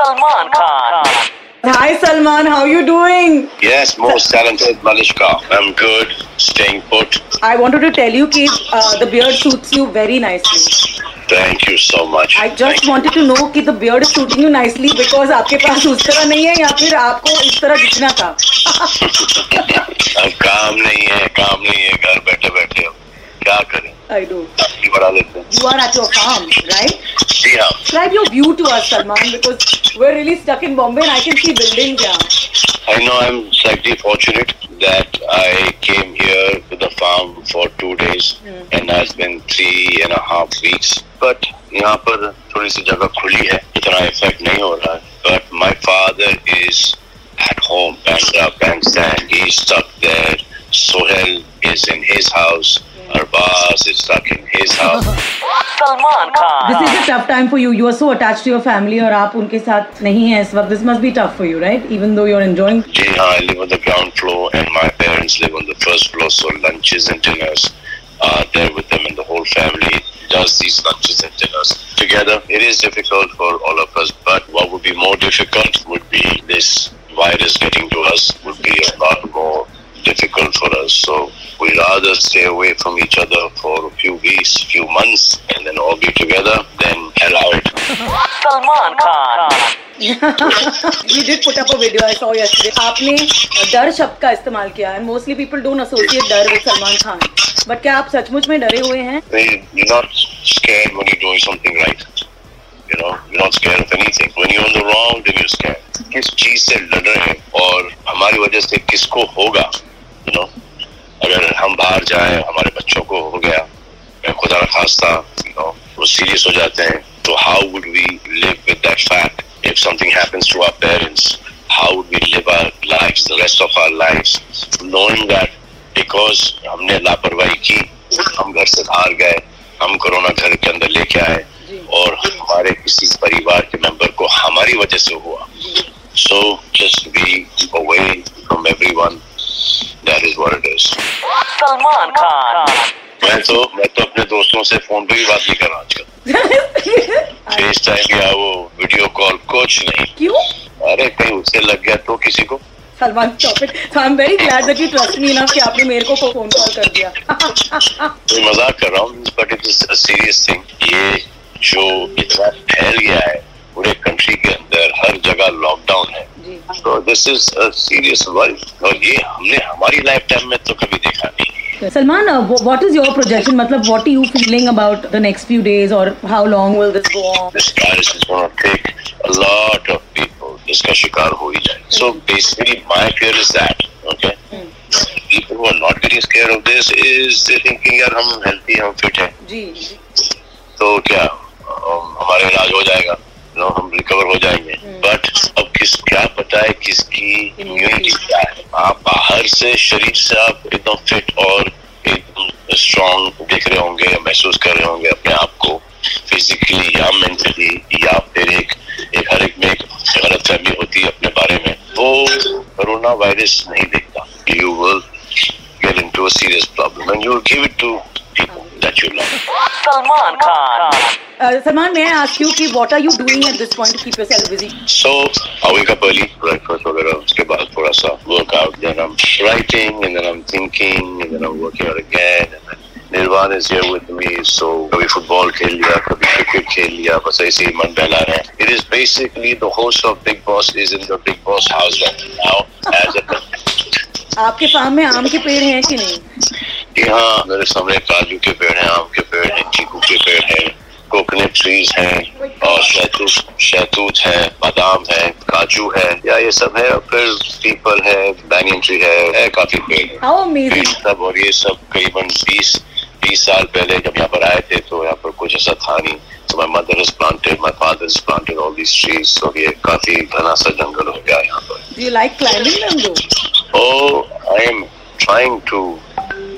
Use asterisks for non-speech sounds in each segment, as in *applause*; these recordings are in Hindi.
Salman Khan. Hi Salman, how you doing? Yes, most talented Malishka. I'm good, staying put. I wanted to tell you कि uh, the beard suits you very nicely. Thank you so much. I just Thank wanted you. to know कि the beard is suiting you nicely because आपके पास उस तरह नहीं है या फिर आपको इस तरह दिखना था अब काम नहीं है काम नहीं है घर बैठे बैठे क्या करें I know. दाढ़ी बढ़ा लेते हैं You are at your farm, right? जी हाँ Describe your view to us, Salman, because we're really stuck in Bombay and I can see buildings here. I know I'm slightly fortunate that I came here to the farm for two days and now it's been three and a half weeks. But यहाँ पर थोड़ी सी जगह खुली है इतना इफेक्ट नहीं हो रहा है But my father is at home, banked up, bandstand. He's stuck there. Sohel Arbaz is stuck in his house. Salman Khan. This is a tough time for you. You are so attached to your family और आप उनके साथ नहीं हैं इस वक्त. This must be tough for you, right? Even though you're enjoying. Ji haan, I live on the ground floor and my parents live on the first floor. So lunches and dinners are there with them and the whole family does these lunches and dinners together. It is difficult for all of us, but what would be more difficult would be this virus getting to us would be a lot more we stay away from each other for a few weeks, few months, and then all be together than allow it. Salman Khan. You did put up a video I saw yesterday. आपने डर शब्द का इस्तेमाल किया है. Mostly people don't associate डर with Salman Khan. But क्या आप सचमुच में डरे हुए हैं? Not scared when you're doing something right. You know, you're not scared of anything. When you're on the wrong, then you're scared. किस चीज़ से लड़ रहे हैं और हमारी वजह से किसको होगा यू you नो अगर हम बाहर जाए, हमारे बच्चों को हो गया, मैं खुदा न खास्ता वो सीरियस हो जाते हैं तो how would we live with that fact if something happens to our parents how would we live our lives the rest of our lives knowing that because हमने लापरवाही की, हम घर से बाहर गए, हम कोरोना घर के अंदर लेके आए, और हमारे किसी परिवार के मेंबर को हमारी वजह से हुआ। So just be away from everyone that is what is Salman Khan. मैं तो मैं तो अपने दोस्तों से फ़ोन पे भी बात नहीं कर रहा आजकल *laughs* फेस टाइम या वो वीडियो कॉल कुछ नहीं क्यों? अरे कहीं उससे लग गया तो किसी को Salman it. So I'm very glad that you trust me enough कि आपने मेरे को फ़ोन कॉल कर दिया. *laughs* मैं मज़ाक कर रहा हूँ but it is a serious thing ये जो इतना फैल गया है पूरे कंट्री के अंदर हर जगह लॉकडाउन है जी. तो दिस इज़ सीरियस वर्ल्ड और ये हमने हमारी लाइफ टाइम में तो कभी देखा नहीं। Salman what is your projection मतलब what are you feeling about the next few days और how long will this go on this virus is gonna take a lot of people इसका शिकार हो ही जाए। So basically my fear is that okay people who are not getting scared of this is they thinking यार हम हेल्थी हम फिट हैं. जी तो क्या um, हमारा इलाज हो जाएगा नो हम रिकवर हो जाएँगे। बट अब किस क्या पता है किसकी इम्यूनिटी क्या है? आप बाहर से शरीर से आप एकदम फिट और एकदम स्ट्रांग दिख रहे होंगे महसूस कर रहे होंगे अपने आप को फिजिकली या मेंटली या फिर एक एक हर एक में एक गलत फहमी होती है अपने बारे में। वो कोरोना वायरस नहीं देखता। You will get into a serious problem and you will give it Salman मैं आज क्यों की what are you doing at this point keep yourself busy so away का पहली ब्रेकफास्ट वगैरह उसके बाद थोड़ा सा workout then I am writing and then I am thinking and then I am working out again Nirvan is here with me so कभी फुटबॉल खेल लिया कभी क्रिकेट खेल लिया बस ऐसे ही मन बहला रहे it is basically the host of Bigg Boss is in the Bigg Boss house now as a आपके फार्म में आम के पेड़ हैं कि नहीं? यहाँ मेरे सामने काजू के पेड़ हैं आम के पेड़ हैं चीकू के पेड़ हैं। कोकोनट ट्रीज हैं और शहतूत शहतूत है बादाम है काजू है या ये सब है और फिर पीपल है बैनियन ट्री है, है काफ़ी पेड़ सब और ये सब करीबन बीस बीस साल पहले जब यहाँ पर आए थे तो यहाँ पर कुछ ऐसा था नहीं So my mother has planted, my father has planted all these trees. So ये काफ़ी घना सा जंगल हो गया यहाँ पर. Do you like climbing though? Oh, I am trying to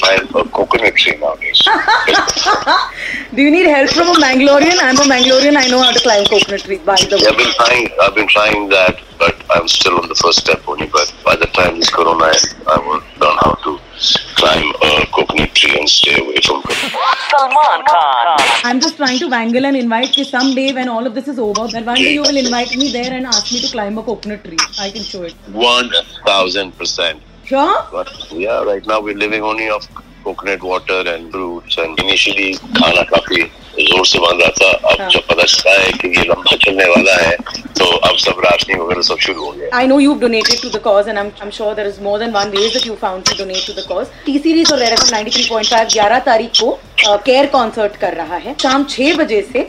find a coconut tree nowadays. *laughs* Do you need help from a Mangalorean? I'm a Mangalorean. I know how to climb coconut tree. By the I've way, been trying. I've been trying that, but I'm still on the first step only. But by the time this corona ends, I will learn how to climb a coconut tree and stay away from coconut. Salman Khan. I'm just trying to wangle and invite कि someday when all of this is over, that one day you will invite me there and ask me to climb a coconut tree. I can show it. One thousand percent. Coconut water and fruits and initially खाना काफ़ी ज़ोर से बन रहा था अब जब पता चला है कि ये लंबा चलने वाला है तो अब सब राशनिंग वगैरह सब शुरू हो गया। I know you donated to the cause and I am sure there is more than one ways that you found to donate to the cause T Series और रेडम 93.5 11 तारीख को केयर uh, कॉन्सर्ट कर रहा है। शाम 6 बजे से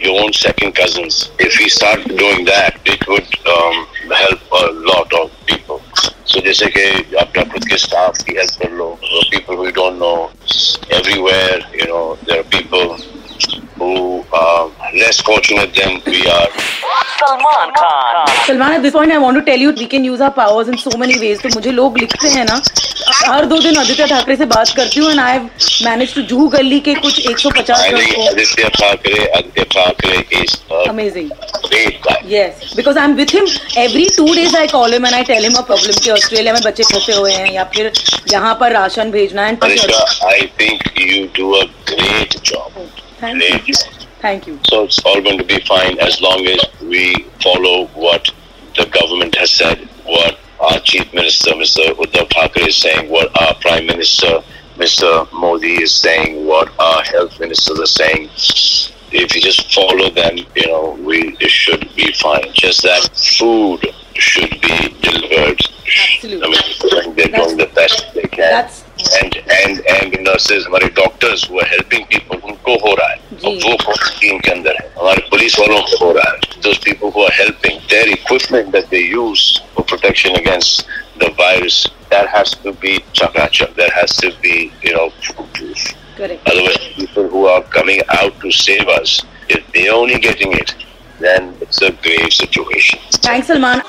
your own second cousins. If we start doing that, it would um, help a lot of people. So जैसे कि अपना खुद के staff की help कर लो. People who you don't know. Everywhere, you know, there are people who are less fortunate than we are. Salman Khan. Salman at this point I want to tell you we can use our powers in so many ways तो मुझे लोग लिखते हैं ना हर दो दिन आदित्य ठाकरे से बात करती हूँ आई मैनेज टू जू गली के कुछ एक सौ पचास Aaditya Thackeray Aaditya Thackeray amazing yes because I am with him every two days I call him and I tell a problem कि ऑस्ट्रेलिया में बच्चे फंसे हुए हैं या फिर यहाँ पर राशन भेजना है। I you thank you so it's all going to be fine as long as we follow government has chief minister Uddhav Thackeray, is saying, what our Prime Minister, Mr. Modi, is saying, what our health ministers are saying. If you just follow them, you know, we it should be fine. Just that food should be delivered. Absolutely. I mean, they're doing the best they can. That's- and and and nurses हमारे doctors who are helping people उनको हो रहा है जी। और वो क्वारंटीन के अंदर है हमारे पुलिस वालों को हो रहा है those people who are helping their equipment that they use for protection against the virus that has to be chakachak that has to be you know foolproof otherwise people who are coming out to save us if they're only getting it then it's a grave situation Thanks, Salman.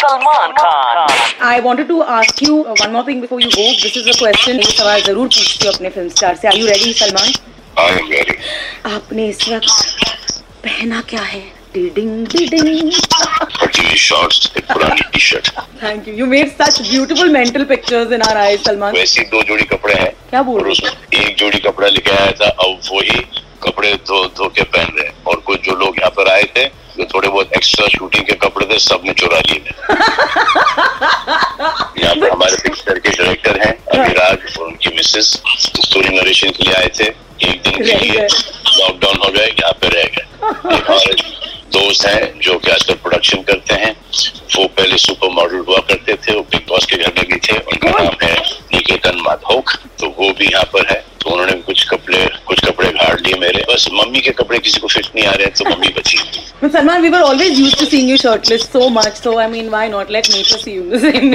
Salman Khan. I wanted to ask you uh, one more thing before you go. This is a question. ये सवाल ज़रूर पूछती हूँ अपने फ़िल्म स्टार से. Are you ready, Salman? I am ready आपने इस वक्त पहना क्या है? डिडिंग डिडिंग. Particularly shorts एक पुरानी T shirt Thank you. You made such beautiful mental pictures in our eyes, Salman. वैसी दो जोड़ी कपड़े हैं। क्या बोल रहे एक जोड़ी कपड़ा लेके आया था अब वही कपड़े धो धो के पहन रहे हैं। और कुछ जो लोग यहाँ पर आए थे जो थोड़े बहुत एक्स्ट्रा शूटिंग के कपड़े थे सब सबने चुरा लिए *laughs* यहाँ पर हमारे पिक्चर के डायरेक्टर हैं अभिराज और उनकी मिसेस स्टोरी नरेशन के लिए आए थे। एक दिन के लिए लॉकडाउन हो गए यहाँ पे रह गए एक हमारे दोस्त हैं जो कि आजकल प्रोडक्शन करते हैं। वो पहले सुपर मॉडल हुआ करते थे वो बिग बॉस के घर में भी थे उनका नाम है निकेतन माधोक। तो वो भी यहाँ पर है। तो उन्होंने कुछ कपड़े कुछ कपड़े झाड़ लिए मेरे। बस मम्मी के कपड़े किसी को फिट नहीं आ रहे तो मम्मी बची But Salman, we were always used to seeing you shirtless so much. So I mean, why not? Let nature see you in the same?